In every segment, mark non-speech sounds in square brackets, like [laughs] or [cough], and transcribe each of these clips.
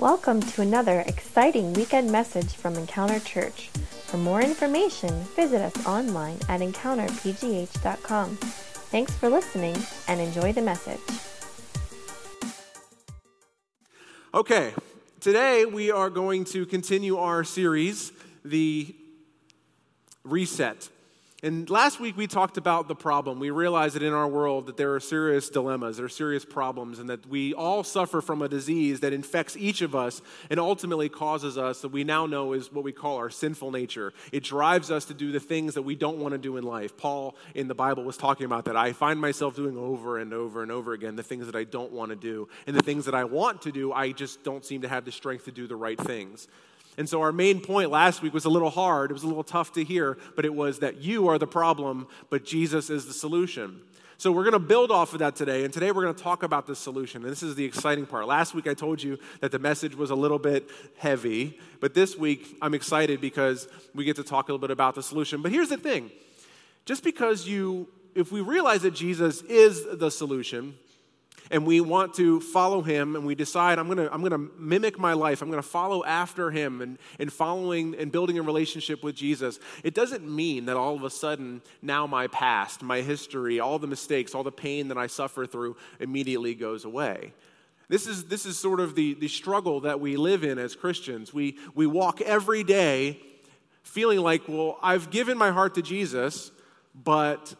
Welcome to another exciting weekend message from Encounter Church. For more information, visit us online at encounterpgh.com. Thanks for listening and enjoy the message. Okay, today we are going to continue our series, The Reset. And last week we talked about the problem. We realized that in our world that there are serious dilemmas, there are serious problems, and that we all suffer from a disease that infects each of us and ultimately causes us that we now know is what we call our sinful nature. It drives us to do the things that we don't want to do in life. Paul in the Bible was talking about that. I find myself doing over and over and over again the things that I don't want to do, and the things that I want to do, I just don't seem to have the strength to do the right things. And so, our main point last week was a little hard. It was a little tough to hear, but it was that you are the problem, but Jesus is the solution. So, we're going to build off of that today. And today, we're going to talk about the solution. And this is the exciting part. Last week, I told you that the message was a little bit heavy. But this week, I'm excited because we get to talk a little bit about the solution. But here's the thing just because you, if we realize that Jesus is the solution, and we want to follow him and we decide i'm going to i'm to mimic my life. I'm going to follow after him and, and following and building a relationship with jesus. It doesn't mean that all of a sudden now my past my history all the mistakes all the pain that i suffer through immediately goes away. This is, this is sort of the, the struggle that we live in as christians. We, we walk every day feeling like well i've given my heart to jesus but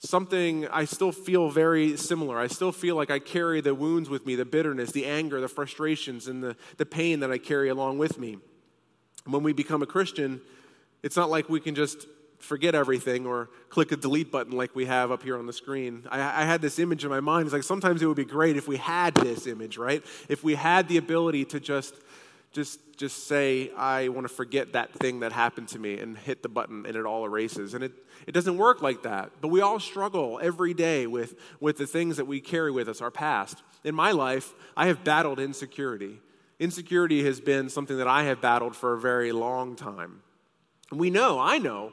something I still feel very similar. I still feel like I carry the wounds with me, the bitterness, the anger, the frustrations, and the, the pain that I carry along with me. When we become a Christian, it's not like we can just forget everything or click a delete button like we have up here on the screen. I, I, had this image in my mind. It's like sometimes it would be great if we had this image, right? If we had the ability to just just just say i want to forget that thing that happened to me and hit the button and it all erases. And it, it doesn't work like that. But we all struggle every day with with the things that we carry with us our past. In my life i have battled insecurity. Insecurity has been something that i have battled for a very long time. And we know i know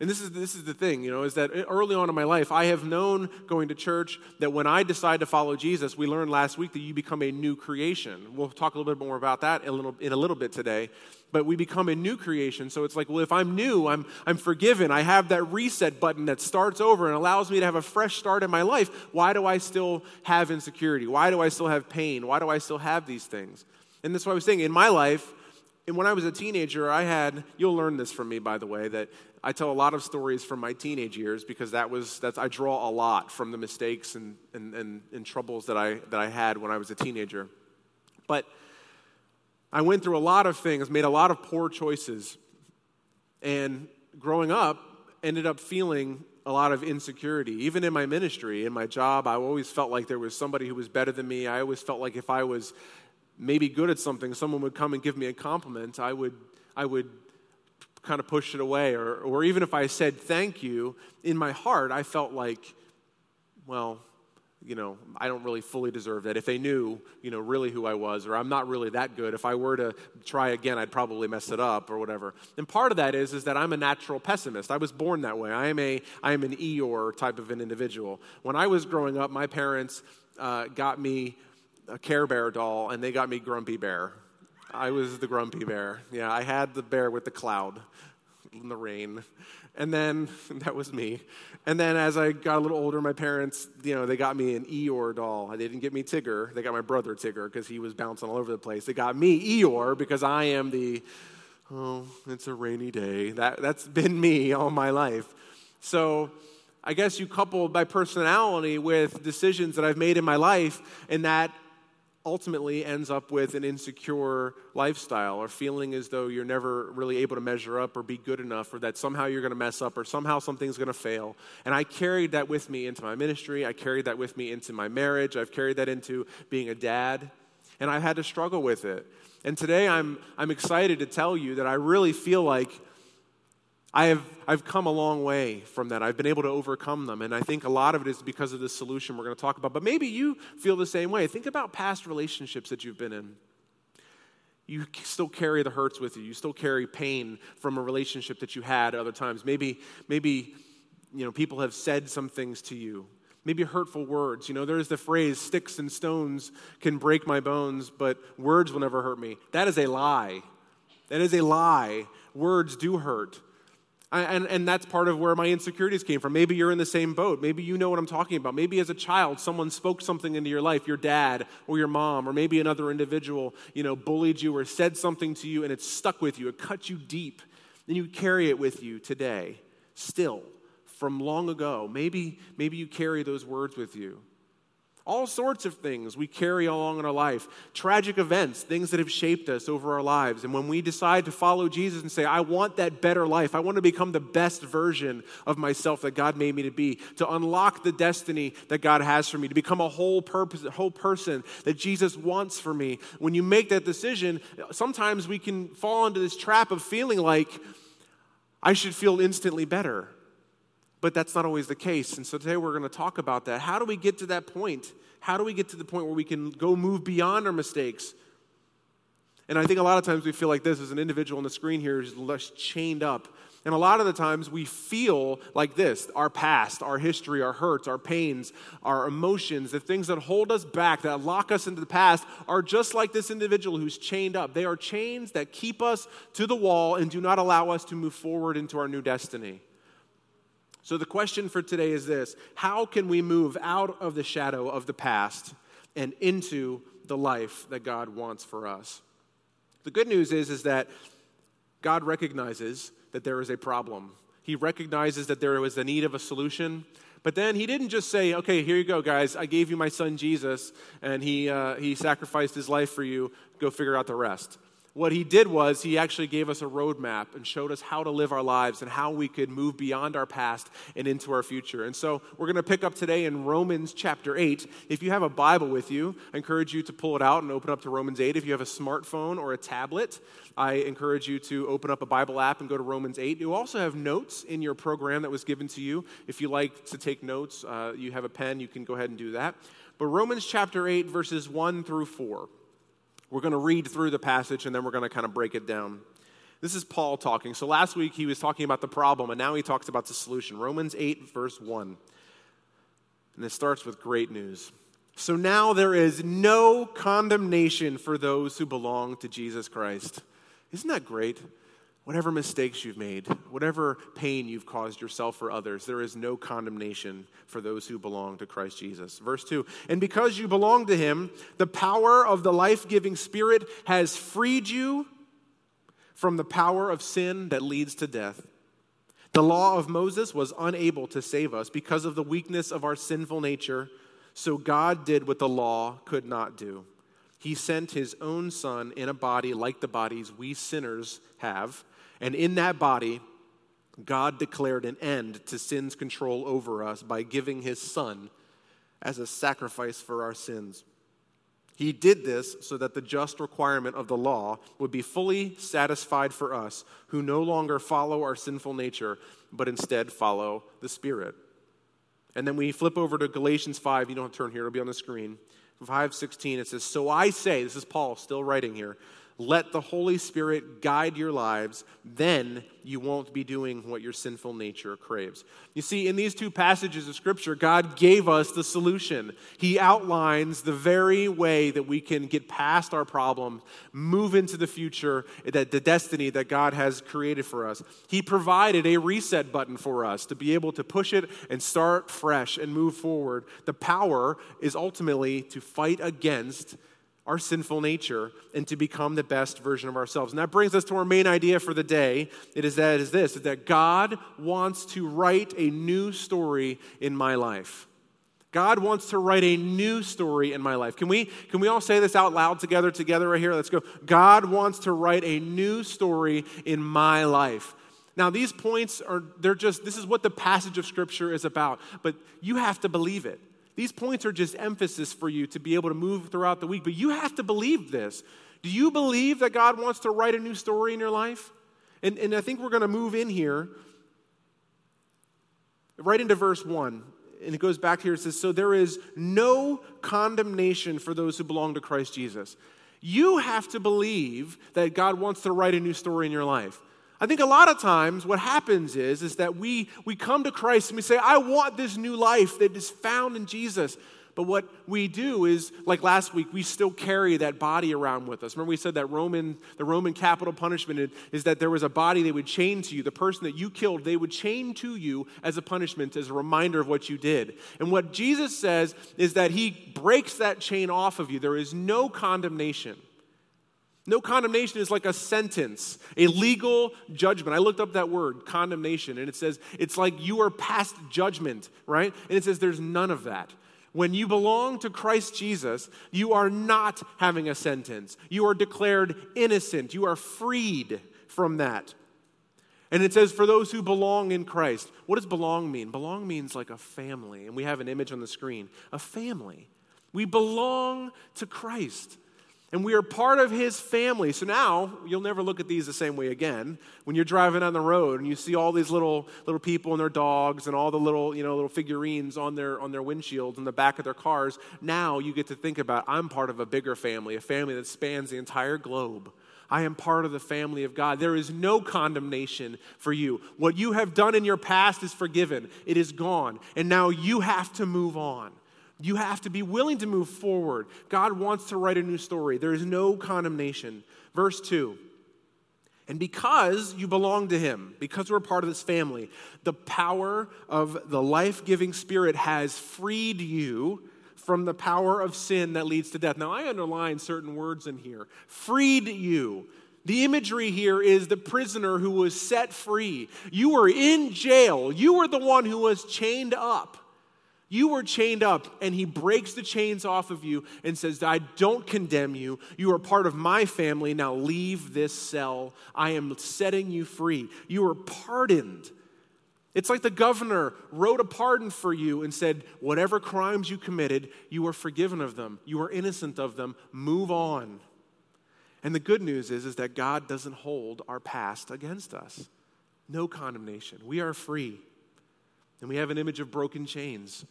and this is, this is the thing, you know, is that early on in my life, I have known going to church that when I decide to follow Jesus, we learned last week that you become a new creation. We'll talk a little bit more about that in a little, in a little bit today. But we become a new creation. So it's like, well, if I'm new, I'm, I'm forgiven. I have that reset button that starts over and allows me to have a fresh start in my life. Why do I still have insecurity? Why do I still have pain? Why do I still have these things? And that's what I was saying. In my life, and when I was a teenager, I had, you'll learn this from me, by the way, that I tell a lot of stories from my teenage years because that was, that's, I draw a lot from the mistakes and, and, and, and troubles that I, that I had when I was a teenager. But I went through a lot of things, made a lot of poor choices, and growing up, ended up feeling a lot of insecurity. Even in my ministry, in my job, I always felt like there was somebody who was better than me. I always felt like if I was maybe good at something, someone would come and give me a compliment, I would, I would kind of pushed it away. Or, or even if I said thank you, in my heart, I felt like, well, you know, I don't really fully deserve that. If they knew, you know, really who I was, or I'm not really that good, if I were to try again, I'd probably mess it up or whatever. And part of that is, is that I'm a natural pessimist. I was born that way. I am a, I am an Eeyore type of an individual. When I was growing up, my parents uh, got me a Care Bear doll, and they got me Grumpy Bear. I was the Grumpy Bear. Yeah, I had the bear with the cloud in the rain. And then, [laughs] that was me. And then as I got a little older, my parents, you know, they got me an Eeyore doll. They didn't get me Tigger. They got my brother Tigger because he was bouncing all over the place. They got me Eeyore because I am the, oh, it's a rainy day. That, that's been me all my life. So I guess you couple my personality with decisions that I've made in my life, and that ultimately ends up with an insecure lifestyle or feeling as though you're never really able to measure up or be good enough or that somehow you're going to mess up or somehow something's going to fail. And I carried that with me into my ministry. I carried that with me into my marriage. I've carried that into being a dad. And I've had to struggle with it. And today I'm, I'm excited to tell you that I really feel like I have, I've come a long way from that. I've been able to overcome them. And I think a lot of it is because of this solution we're going to talk about. But maybe you feel the same way. Think about past relationships that you've been in. You still carry the hurts with you. You still carry pain from a relationship that you had other times. Maybe, maybe you know, people have said some things to you maybe hurtful words. You know, there's the phrase, sticks and stones can break my bones, but words will never hurt me. That is a lie. That is a lie. Words do hurt. And, and that's part of where my insecurities came from. Maybe you're in the same boat. Maybe you know what I'm talking about. Maybe as a child, someone spoke something into your life, your dad or your mom, or maybe another individual, you know, bullied you or said something to you and it stuck with you. It cut you deep. And you carry it with you today, still, from long ago. Maybe, maybe you carry those words with you. All sorts of things we carry along in our life, tragic events, things that have shaped us over our lives. And when we decide to follow Jesus and say, I want that better life, I want to become the best version of myself that God made me to be, to unlock the destiny that God has for me, to become a whole, purpose, whole person that Jesus wants for me, when you make that decision, sometimes we can fall into this trap of feeling like I should feel instantly better but that's not always the case. And so today we're going to talk about that. How do we get to that point? How do we get to the point where we can go move beyond our mistakes? And I think a lot of times we feel like this as an individual on the screen here is less chained up. And a lot of the times we feel like this our past, our history, our hurts, our pains, our emotions, the things that hold us back, that lock us into the past, are just like this individual who's chained up. They are chains that keep us to the wall and do not allow us to move forward into our new destiny. So, the question for today is this How can we move out of the shadow of the past and into the life that God wants for us? The good news is, is that God recognizes that there is a problem. He recognizes that there was a need of a solution. But then he didn't just say, okay, here you go, guys. I gave you my son Jesus, and he, uh, he sacrificed his life for you. Go figure out the rest what he did was he actually gave us a roadmap and showed us how to live our lives and how we could move beyond our past and into our future. And so we're going to pick up today in Romans chapter 8. If you have a Bible with you, I encourage you to pull it out and open up to Romans 8. If you have a smartphone or a tablet, I encourage you to open up a Bible app and go to Romans 8. You also have notes in your program that was given to you. If you like to take notes, uh, you have a pen, you can go ahead and do that. But Romans chapter 8, verses 1 through 4. We're going to read through the passage and then we're going to kind of break it down. This is Paul talking. So last week he was talking about the problem, and now he talks about the solution. Romans 8, verse 1. And it starts with great news. So now there is no condemnation for those who belong to Jesus Christ. Isn't that great? Whatever mistakes you've made, whatever pain you've caused yourself or others, there is no condemnation for those who belong to Christ Jesus. Verse 2 And because you belong to him, the power of the life giving Spirit has freed you from the power of sin that leads to death. The law of Moses was unable to save us because of the weakness of our sinful nature, so God did what the law could not do. He sent his own Son in a body like the bodies we sinners have and in that body, God declared an end to sin's control over us by giving his Son as a sacrifice for our sins. He did this so that the just requirement of the law would be fully satisfied for us who no longer follow our sinful nature, but instead follow the Spirit. And then we flip over to Galatians 5. You don't turn here, it'll be on the screen. 5:16 it says, "So I say, this is Paul still writing here, let the Holy Spirit guide your lives. Then you won't be doing what your sinful nature craves. You see, in these two passages of Scripture, God gave us the solution. He outlines the very way that we can get past our problems, move into the future, that the destiny that God has created for us. He provided a reset button for us to be able to push it and start fresh and move forward. The power is ultimately to fight against our sinful nature and to become the best version of ourselves. And that brings us to our main idea for the day. It is that is this is that God wants to write a new story in my life. God wants to write a new story in my life. Can we can we all say this out loud together together right here? Let's go. God wants to write a new story in my life. Now these points are they're just this is what the passage of scripture is about, but you have to believe it. These points are just emphasis for you to be able to move throughout the week, but you have to believe this. Do you believe that God wants to write a new story in your life? And, and I think we're going to move in here right into verse 1. And it goes back here. It says, So there is no condemnation for those who belong to Christ Jesus. You have to believe that God wants to write a new story in your life. I think a lot of times what happens is, is that we, we come to Christ and we say, I want this new life that is found in Jesus. But what we do is, like last week, we still carry that body around with us. Remember, we said that Roman, the Roman capital punishment is that there was a body they would chain to you. The person that you killed, they would chain to you as a punishment, as a reminder of what you did. And what Jesus says is that he breaks that chain off of you. There is no condemnation. No condemnation is like a sentence, a legal judgment. I looked up that word, condemnation, and it says it's like you are past judgment, right? And it says there's none of that. When you belong to Christ Jesus, you are not having a sentence. You are declared innocent. You are freed from that. And it says, for those who belong in Christ. What does belong mean? Belong means like a family. And we have an image on the screen a family. We belong to Christ and we are part of his family. So now you'll never look at these the same way again. When you're driving on the road and you see all these little little people and their dogs and all the little, you know, little figurines on their on their windshields in the back of their cars, now you get to think about I'm part of a bigger family, a family that spans the entire globe. I am part of the family of God. There is no condemnation for you. What you have done in your past is forgiven. It is gone. And now you have to move on. You have to be willing to move forward. God wants to write a new story. There is no condemnation. Verse 2 And because you belong to Him, because we're part of this family, the power of the life giving Spirit has freed you from the power of sin that leads to death. Now, I underline certain words in here freed you. The imagery here is the prisoner who was set free. You were in jail, you were the one who was chained up. You were chained up, and he breaks the chains off of you and says, I don't condemn you. You are part of my family. Now leave this cell. I am setting you free. You are pardoned. It's like the governor wrote a pardon for you and said, Whatever crimes you committed, you are forgiven of them. You are innocent of them. Move on. And the good news is, is that God doesn't hold our past against us. No condemnation. We are free. And we have an image of broken chains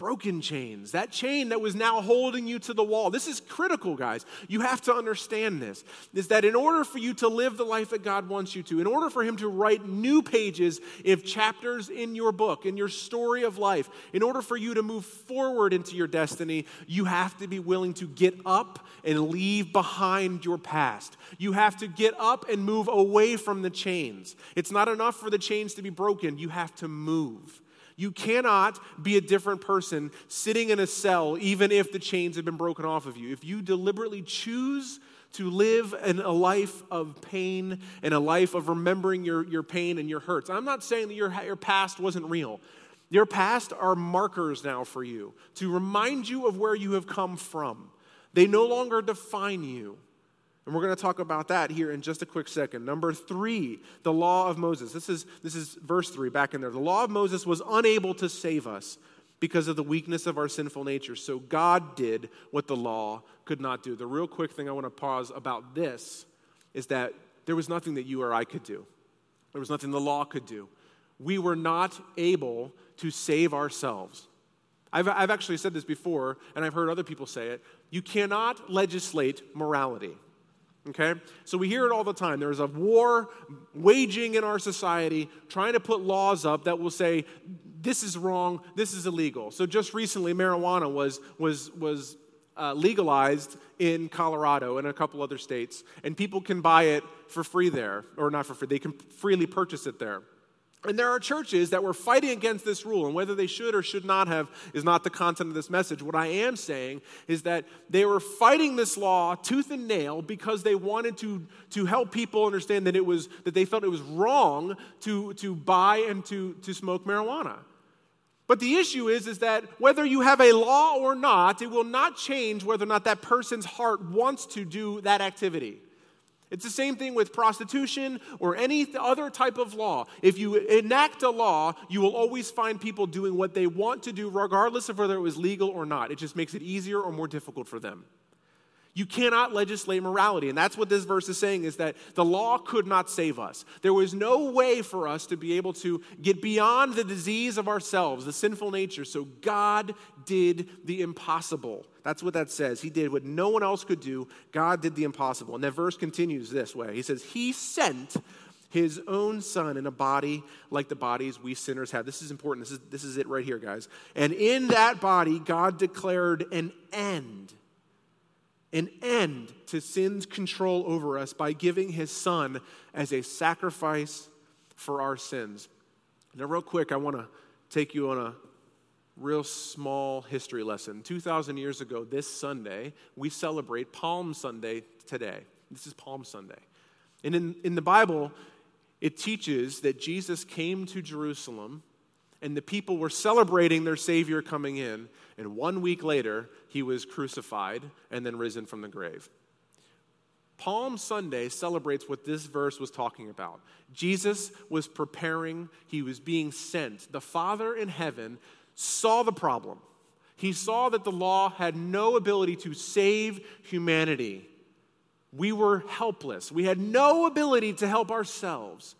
broken chains, that chain that was now holding you to the wall. This is critical, guys. You have to understand this. Is that in order for you to live the life that God wants you to, in order for Him to write new pages of chapters in your book, in your story of life, in order for you to move forward into your destiny, you have to be willing to get up and leave behind your past. You have to get up and move away from the chains. It's not enough for the chains to be broken, you have to move. You cannot be a different person sitting in a cell, even if the chains have been broken off of you. If you deliberately choose to live in a life of pain and a life of remembering your, your pain and your hurts, I'm not saying that your, your past wasn't real. Your past are markers now for you to remind you of where you have come from. They no longer define you. And we're going to talk about that here in just a quick second. Number three, the law of Moses. This is, this is verse three back in there. The law of Moses was unable to save us because of the weakness of our sinful nature. So God did what the law could not do. The real quick thing I want to pause about this is that there was nothing that you or I could do, there was nothing the law could do. We were not able to save ourselves. I've, I've actually said this before, and I've heard other people say it. You cannot legislate morality. Okay? So we hear it all the time. There's a war waging in our society trying to put laws up that will say this is wrong, this is illegal. So just recently marijuana was was was uh, legalized in Colorado and a couple other states, and people can buy it for free there, or not for free. They can freely purchase it there. And there are churches that were fighting against this rule, and whether they should or should not have is not the content of this message. What I am saying is that they were fighting this law tooth and nail because they wanted to, to help people understand that it was that they felt it was wrong to, to buy and to, to smoke marijuana. But the issue is, is that whether you have a law or not, it will not change whether or not that person's heart wants to do that activity. It's the same thing with prostitution or any other type of law. If you enact a law, you will always find people doing what they want to do, regardless of whether it was legal or not. It just makes it easier or more difficult for them. You cannot legislate morality. And that's what this verse is saying is that the law could not save us. There was no way for us to be able to get beyond the disease of ourselves, the sinful nature. So God did the impossible. That's what that says. He did what no one else could do. God did the impossible. And that verse continues this way He says, He sent his own son in a body like the bodies we sinners have. This is important. This is, this is it right here, guys. And in that body, God declared an end, an end to sin's control over us by giving his son as a sacrifice for our sins. Now, real quick, I want to take you on a real small history lesson. 2,000 years ago, this Sunday, we celebrate Palm Sunday today. This is Palm Sunday. And in, in the Bible, it teaches that Jesus came to Jerusalem and the people were celebrating their Savior coming in. And one week later, he was crucified and then risen from the grave. Palm Sunday celebrates what this verse was talking about. Jesus was preparing, he was being sent. The Father in heaven saw the problem. He saw that the law had no ability to save humanity. We were helpless. We had no ability to help ourselves.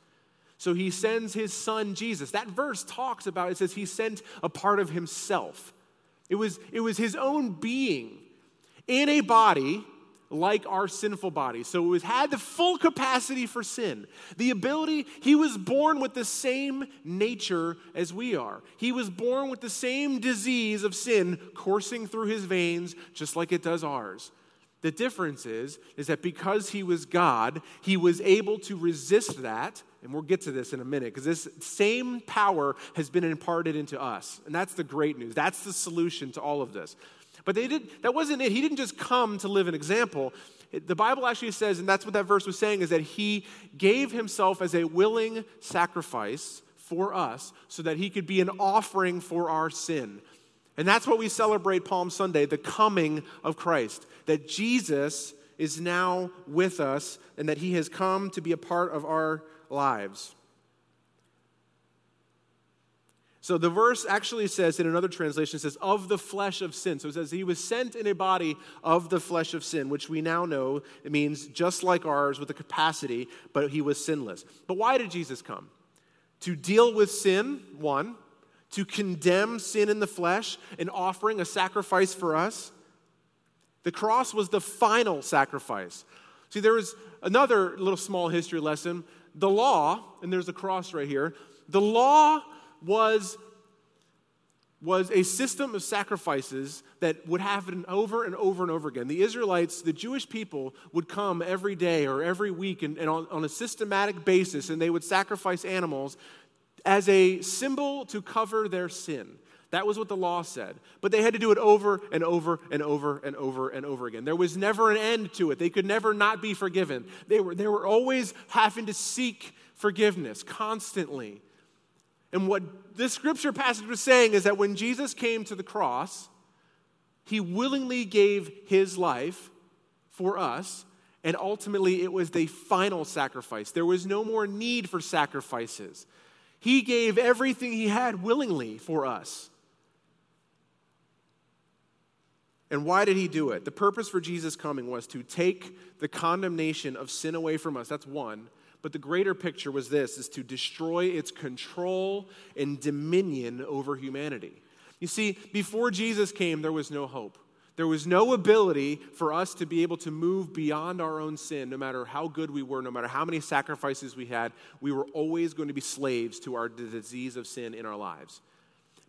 So he sends his son Jesus. That verse talks about it says he sent a part of himself. It was, it was his own being in a body like our sinful body. So it was, had the full capacity for sin. The ability, he was born with the same nature as we are. He was born with the same disease of sin coursing through his veins, just like it does ours. The difference is, is that because he was God, he was able to resist that, and we'll get to this in a minute, because this same power has been imparted into us. And that's the great news. That's the solution to all of this. But they did, that wasn't it. He didn't just come to live an example. The Bible actually says, and that's what that verse was saying, is that he gave himself as a willing sacrifice for us so that he could be an offering for our sin. And that's what we celebrate Palm Sunday, the coming of Christ. That Jesus is now with us and that he has come to be a part of our lives. So the verse actually says in another translation says of the flesh of sin. So it says he was sent in a body of the flesh of sin, which we now know it means just like ours with the capacity, but he was sinless. But why did Jesus come? To deal with sin, one, to condemn sin in the flesh and offering a sacrifice for us. The cross was the final sacrifice. See, there was another little small history lesson. The law, and there's a cross right here, the law was, was a system of sacrifices that would happen over and over and over again. The Israelites, the Jewish people, would come every day or every week and, and on, on a systematic basis, and they would sacrifice animals as a symbol to cover their sin. That was what the law said. But they had to do it over and over and over and over and over again. There was never an end to it. They could never not be forgiven. They were, they were always having to seek forgiveness constantly. And what this scripture passage was saying is that when Jesus came to the cross, he willingly gave his life for us, and ultimately it was the final sacrifice. There was no more need for sacrifices. He gave everything he had willingly for us. And why did he do it? The purpose for Jesus coming was to take the condemnation of sin away from us. That's one. But the greater picture was this is to destroy its control and dominion over humanity. You see, before Jesus came, there was no hope. There was no ability for us to be able to move beyond our own sin, no matter how good we were, no matter how many sacrifices we had. We were always going to be slaves to our disease of sin in our lives.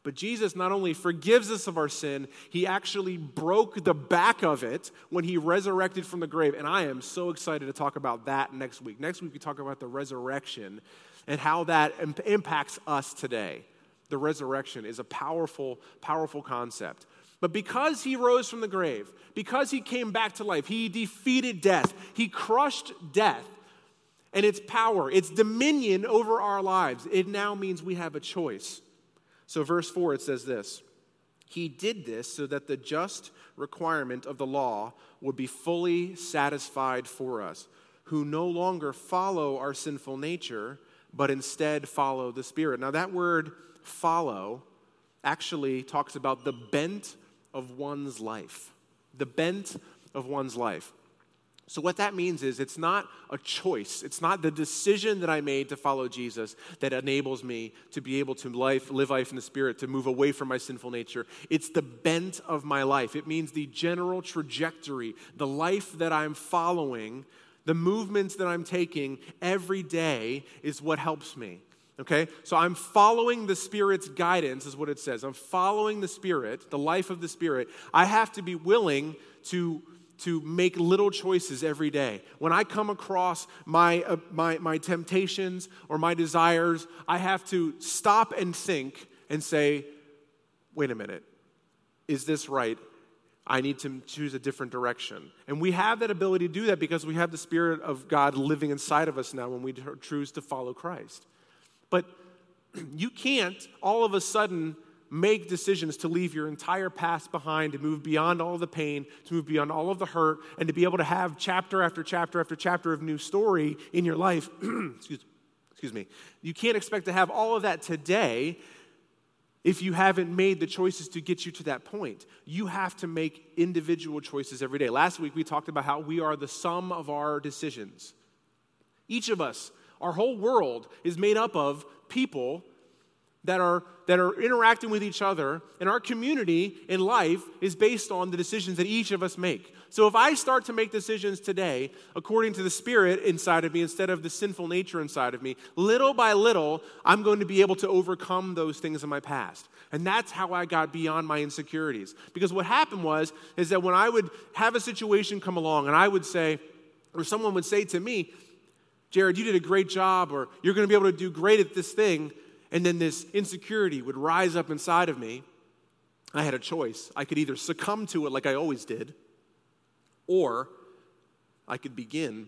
But Jesus not only forgives us of our sin, he actually broke the back of it when he resurrected from the grave. And I am so excited to talk about that next week. Next week, we talk about the resurrection and how that impacts us today. The resurrection is a powerful, powerful concept. But because he rose from the grave, because he came back to life, he defeated death, he crushed death and its power, its dominion over our lives. It now means we have a choice. So, verse 4, it says this He did this so that the just requirement of the law would be fully satisfied for us, who no longer follow our sinful nature, but instead follow the Spirit. Now, that word follow actually talks about the bent of one's life. The bent of one's life. So, what that means is it's not a choice. It's not the decision that I made to follow Jesus that enables me to be able to life, live life in the Spirit, to move away from my sinful nature. It's the bent of my life. It means the general trajectory, the life that I'm following The movements that I'm taking every day is what helps me. Okay? So I'm following the Spirit's guidance, is what it says. I'm following the Spirit, the life of the Spirit. I have to be willing to, to make little choices every day. When I come across my, uh, my, my temptations or my desires, I have to stop and think and say, wait a minute, is this right? I need to choose a different direction. And we have that ability to do that because we have the Spirit of God living inside of us now when we choose to follow Christ. But [clears throat] you can't all of a sudden make decisions to leave your entire past behind, to move beyond all the pain, to move beyond all of the hurt, and to be able to have chapter after chapter after chapter of new story in your life. [clears throat] excuse, excuse me. You can't expect to have all of that today if you haven't made the choices to get you to that point. You have to make individual choices every day. Last week we talked about how we are the sum of our decisions. Each of us, our whole world is made up of people that are, that are interacting with each other, and our community in life is based on the decisions that each of us make. So if I start to make decisions today according to the spirit inside of me instead of the sinful nature inside of me, little by little, I'm going to be able to overcome those things in my past. And that's how I got beyond my insecurities. Because what happened was, is that when I would have a situation come along and I would say, or someone would say to me, Jared, you did a great job, or you're going to be able to do great at this thing and then this insecurity would rise up inside of me, I had a choice. I could either succumb to it like I always did, or I could begin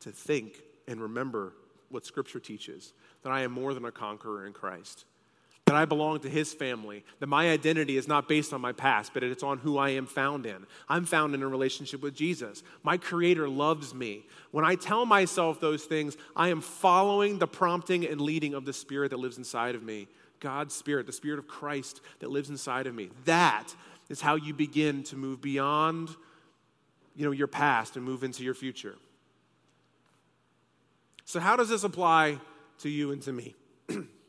to think and remember what Scripture teaches that I am more than a conqueror in Christ that I belong to his family, that my identity is not based on my past, but it's on who I am found in. I'm found in a relationship with Jesus. My Creator loves me. When I tell myself those things, I am following the prompting and leading of the Spirit that lives inside of me. God's Spirit, the Spirit of Christ that lives inside of me. That is how you begin to move beyond you know, your past and move into your future. So, how does this apply to you and to me? [clears throat]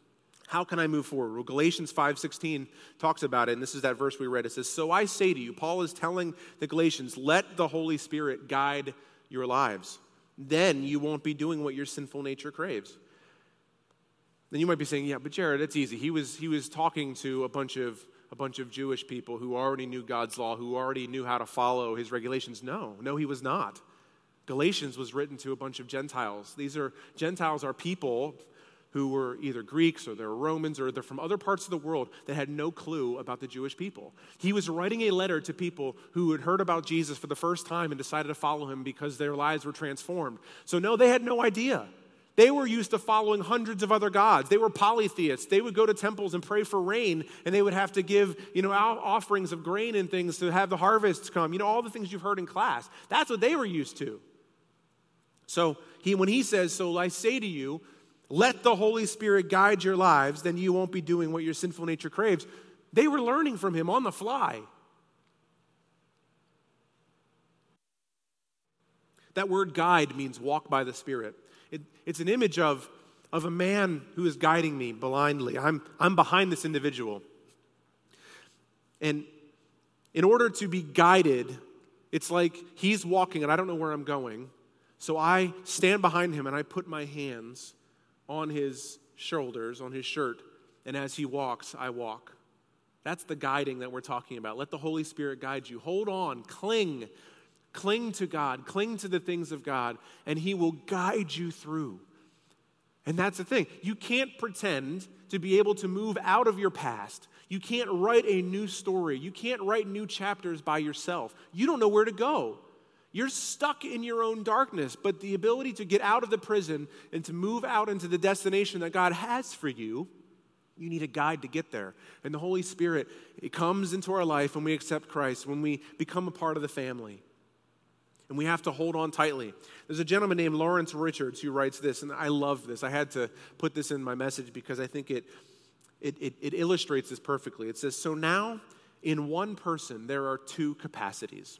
How can I move forward? Well, Galatians 5:16 talks about it, and this is that verse we read. It says, "So I say to you, Paul is telling the Galatians, let the Holy Spirit guide your lives. Then you won't be doing what your sinful nature craves." Then you might be saying, "Yeah, but Jared, it's easy. He was he was talking to a bunch of a bunch of Jewish people who already knew God's law, who already knew how to follow his regulations." No, no, he was not. Galatians was written to a bunch of Gentiles. These are Gentiles are people who were either Greeks or they're Romans or they're from other parts of the world that had no clue about the Jewish people. He was writing a letter to people who had heard about Jesus for the first time and decided to follow him because their lives were transformed. So, no, they had no idea. They were used to following hundreds of other gods. They were polytheists. They would go to temples and pray for rain, and they would have to give, you know, offerings of grain and things to have the harvests come. You know, all the things you've heard in class. That's what they were used to. So he, when he says, "So I say to you, let the Holy Spirit guide your lives, then you won't be doing what your sinful nature craves. They were learning from him on the fly. That word guide means walk by the Spirit. It, it's an image of, of a man who is guiding me blindly. I'm, I'm behind this individual. And in order to be guided, it's like he's walking and I don't know where I'm going. So I stand behind him and I put my hands on his shoulders, on his shirt, and as he walks, I walk. That's the guiding that we're talking about. Let the Holy Spirit guide you. Hold on, cling, cling to God, cling to the things of God, and He will guide you through. And that's the thing. You can't pretend to be able to move out of your past. You can't write a new story. You can't write new chapters by yourself. You don't know where to go. You're stuck in your own darkness, but the ability to get out of the prison and to move out into the destination that God has for you, you need a guide to get there. And the Holy Spirit, it comes into our life when we accept Christ, when we become a part of the family. And we have to hold on tightly. There's a gentleman named Lawrence Richards who writes this, and I love this. I had to put this in my message because I think it, it, it, it illustrates this perfectly. It says, So now, in one person, there are two capacities.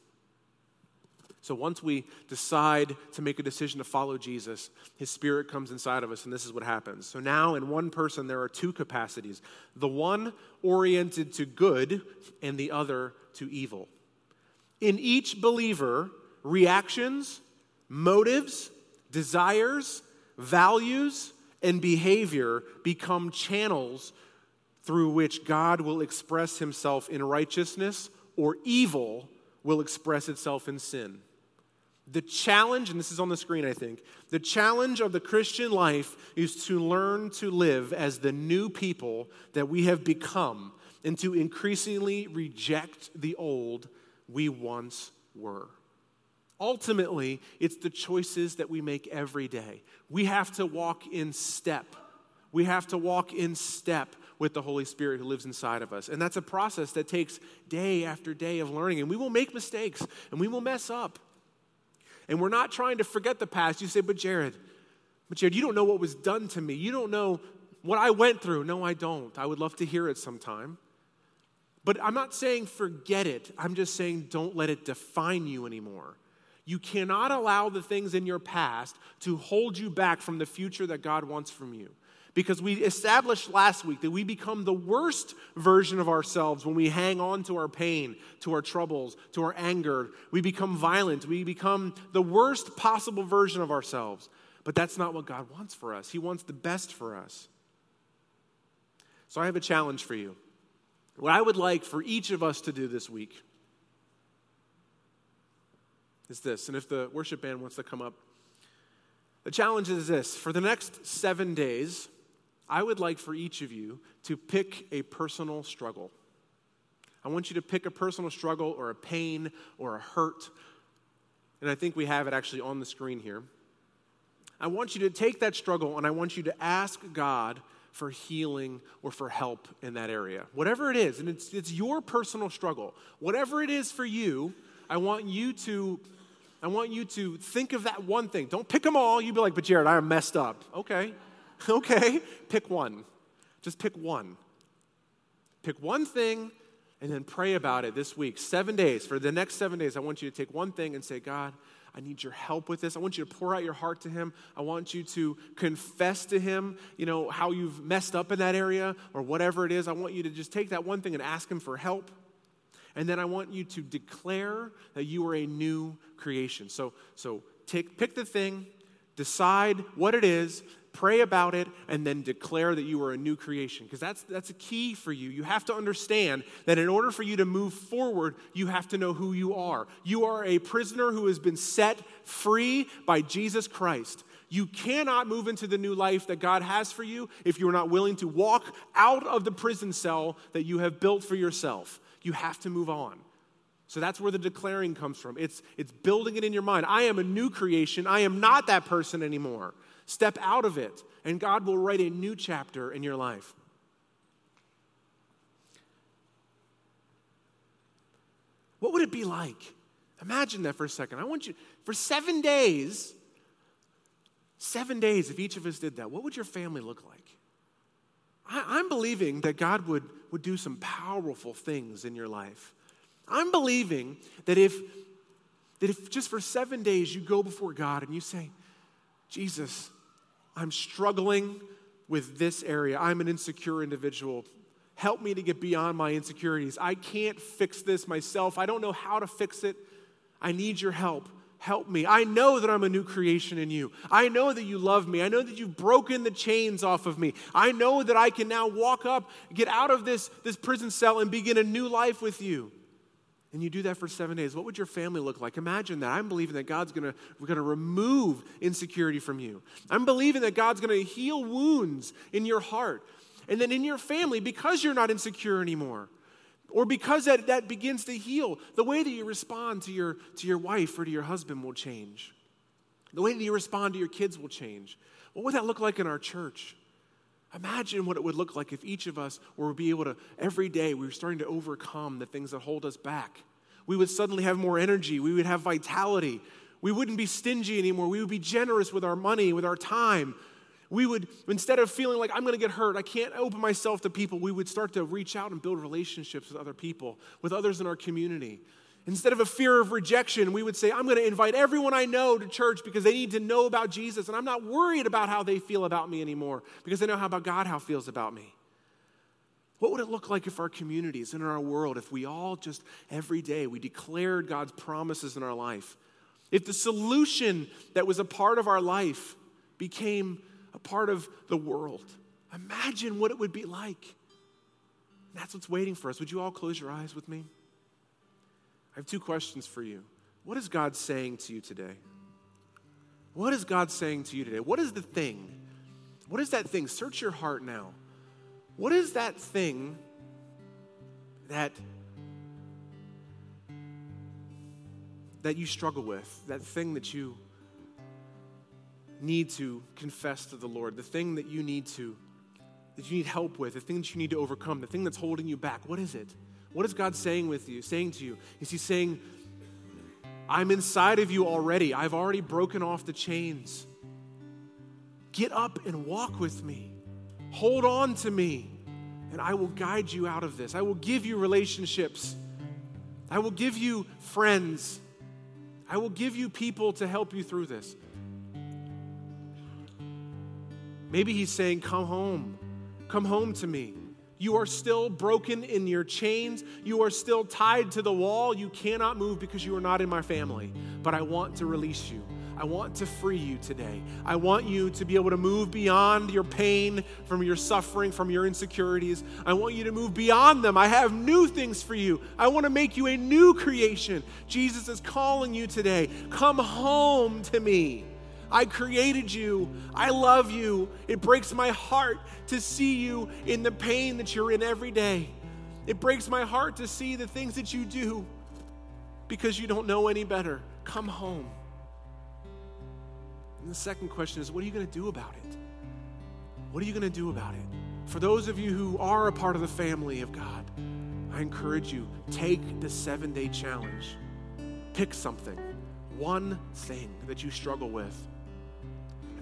So once we decide to make a decision to follow Jesus, his spirit comes inside of us, and this is what happens. So now, in one person, there are two capacities the one oriented to good, and the other to evil. In each believer, reactions, Motives, desires, values, and behavior become channels through which God will express himself in righteousness or evil will express itself in sin. The challenge, and this is on the screen, I think, the challenge of the Christian life is to learn to live as the new people that we have become and to increasingly reject the old we once were. Ultimately, it's the choices that we make every day. We have to walk in step. We have to walk in step with the Holy Spirit who lives inside of us. And that's a process that takes day after day of learning. And we will make mistakes and we will mess up. And we're not trying to forget the past. You say, but Jared, but Jared, you don't know what was done to me. You don't know what I went through. No, I don't. I would love to hear it sometime. But I'm not saying forget it. I'm just saying don't let it define you anymore. You cannot allow the things in your past to hold you back from the future that God wants from you. Because we established last week that we become the worst version of ourselves when we hang on to our pain, to our troubles, to our anger. We become violent. We become the worst possible version of ourselves. But that's not what God wants for us. He wants the best for us. So I have a challenge for you. What I would like for each of us to do this week is this. And if the worship band wants to come up, the challenge is this for the next seven days, I would like for each of you to pick a personal struggle. I want you to pick a personal struggle or a pain or a hurt. And I think we have it actually on the screen here. I want you to take that struggle and I want you to ask God for healing or for help in that area. Whatever it is, and it's, it's your personal struggle. Whatever it is for you, I want you to I want you to think of that one thing. Don't pick them all. You'd be like, but Jared, I am messed up. Okay, [laughs] okay, pick one. Just pick one. Pick one thing and then pray about it this week. Seven days. For the next seven days, I want you to take one thing and say, God, I need your help with this. I want you to pour out your heart to him. I want you to confess to him, you know, how you've messed up in that area or whatever it is. I want you to just take that one thing and ask him for help. And then I want you to declare that you are a new creation. So, so take, pick the thing, decide what it is, pray about it, and then declare that you are a new creation. Because that's, that's a key for you. You have to understand that in order for you to move forward, you have to know who you are. You are a prisoner who has been set free by Jesus Christ. You cannot move into the new life that God has for you if you're not willing to walk out of the prison cell that you have built for yourself. You have to move on. So that's where the declaring comes from. It's, it's building it in your mind. I am a new creation. I am not that person anymore. Step out of it, and God will write a new chapter in your life. What would it be like? Imagine that for a second. I want you, for seven days, seven days, if each of us did that, what would your family look like? I, am believing that God would, would do some powerful things in your life. I'm believing that if, that if just for seven days you go before God and you say, Jesus, I'm struggling with this area. I'm an insecure individual. Help me to get beyond my insecurities. I can't fix this myself. I don't know how to fix it. I need your help. Help me. I know that I'm a new creation in you. I know that you love me. I know that you've broken the chains off of me. I know that I can now walk up, get out of this, this prison cell, and begin a new life with you and you do that for seven days, what would your family look like? Imagine that. I'm believing that God's gonna, gonna remove insecurity from you. I'm believing that God's gonna heal wounds in your heart. And then in your family, because you're not insecure anymore, or because that, that begins to heal, the way that you respond to your, to your wife or to your husband will change. The way that you respond to your kids will change. What would that look like in our church? Imagine what it would look like if each of us were be able to, every day, we were starting to overcome the things that hold us back. We would suddenly have more energy. We would have vitality. We wouldn't be stingy anymore. We would be generous with our money, with our time. We would, instead of feeling like I'm going to get hurt, I can't open myself to people, we would start to reach out and build relationships with other people, with others in our community. Instead of a fear of rejection, we would say, I'm going to invite everyone I know to church because they need to know about Jesus. And I'm not worried about how they feel about me anymore because they know how about God how feels about me. What would it look like if our communities and in our world, if we all just every day we declared God's promises in our life? If the solution that was a part of our life became a part of the world, imagine what it would be like. That's what's waiting for us. Would you all close your eyes with me? Have two questions for you. What is God saying to you today? What is God saying to you today? What is the thing? What is that thing? Search your heart now. What is that thing that that you struggle with, that thing that you need to confess to the Lord, the thing that you need to that you need help with, the thing that you need to overcome, the thing that's holding you back. What is it? What is God saying with you, saying to you? Is he saying, I'm inside of you already. I've already broken off the chains. Get up and walk with me. Hold on to me, and I will guide you out of this. I will give you relationships. I will give you friends. I will give you people to help you through this. Maybe he's saying, Come home. Come home to me. You are still broken in your chains. You are still tied to the wall. You cannot move because you are not in my family. But I want to release you. I want to free you today. I want you to be able to move beyond your pain, from your suffering, from your insecurities. I want you to move beyond them. I have new things for you. I want to make you a new creation. Jesus is calling you today. Come home to me. I created you. I love you. It breaks my heart to see you in the pain that you're in every day. It breaks my heart to see the things that you do because you don't know any better. Come home. And the second question is what are you going to do about it? What are you going to do about it? For those of you who are a part of the family of God, I encourage you take the seven day challenge. Pick something, one thing that you struggle with,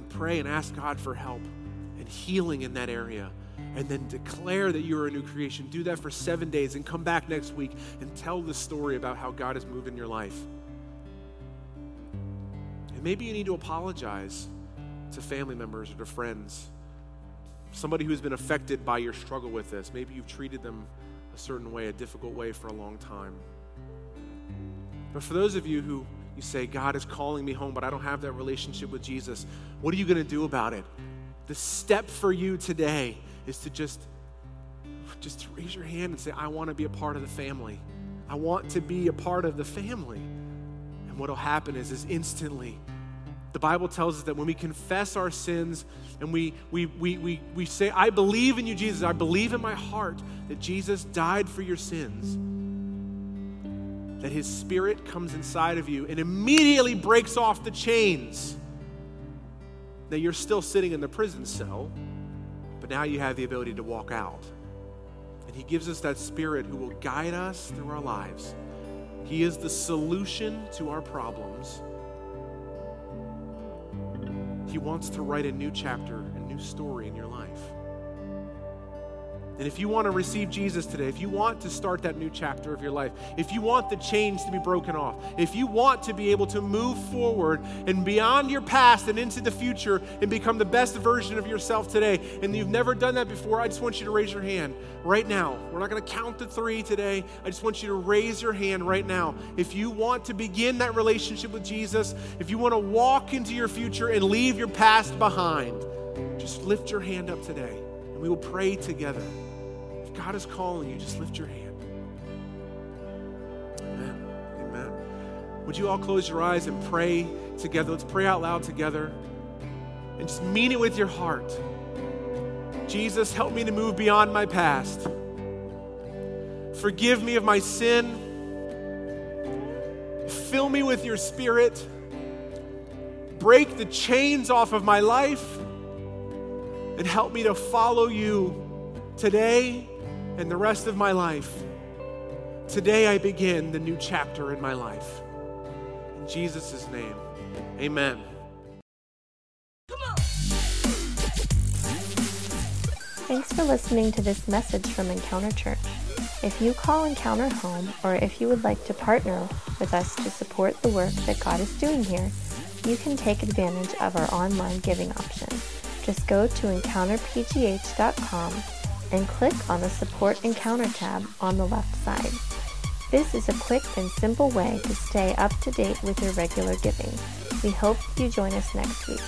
pray and ask God for help and healing in that area. And then declare that you're a new creation. Do that for seven days and come back next week and tell the story about how God has moved in your life. And maybe you need to apologize to family members or to friends, somebody who's been affected by your struggle with this. Maybe you've treated them a certain way, a difficult way for a long time. But for those of you who you say, God is calling me home, but I don't have that relationship with Jesus, what are you going to do about it? The step for you today is to just, just raise your hand and say, I want to be a part of the family. I want to be a part of the family. And what will happen is, is instantly the Bible tells us that when we confess our sins and we, we, we, we, we say, I believe in you, Jesus, I believe in my heart that Jesus died for your sins, that his spirit comes inside of you and immediately breaks off the chains. That you're still sitting in the prison cell, but now you have the ability to walk out. And he gives us that spirit who will guide us through our lives. He is the solution to our problems. He wants to write a new chapter, a new story in your life. And if you want to receive Jesus today, if you want to start that new chapter of your life, if you want the chains to be broken off, if you want to be able to move forward and beyond your past and into the future and become the best version of yourself today, and you've never done that before, I just want you to raise your hand right now. We're not going to count to three today. I just want you to raise your hand right now. If you want to begin that relationship with Jesus, if you want to walk into your future and leave your past behind, just lift your hand up today and we will pray together. God is calling you, just lift your hand. Amen. Amen. Would you all close your eyes and pray together? Let's pray out loud together and just mean it with your heart. Jesus, help me to move beyond my past. Forgive me of my sin. Fill me with your spirit. Break the chains off of my life and help me to follow you today and the rest of my life. Today I begin the new chapter in my life. In Jesus' name, amen. Thanks for listening to this message from Encounter Church. If you call Encounter home, or if you would like to partner with us to support the work that God is doing here, you can take advantage of our online giving option. Just go to encounterpgh.com and click on the Support Encounter tab on the left side. This is a quick and simple way to stay up to date with your regular giving. We hope you join us next week.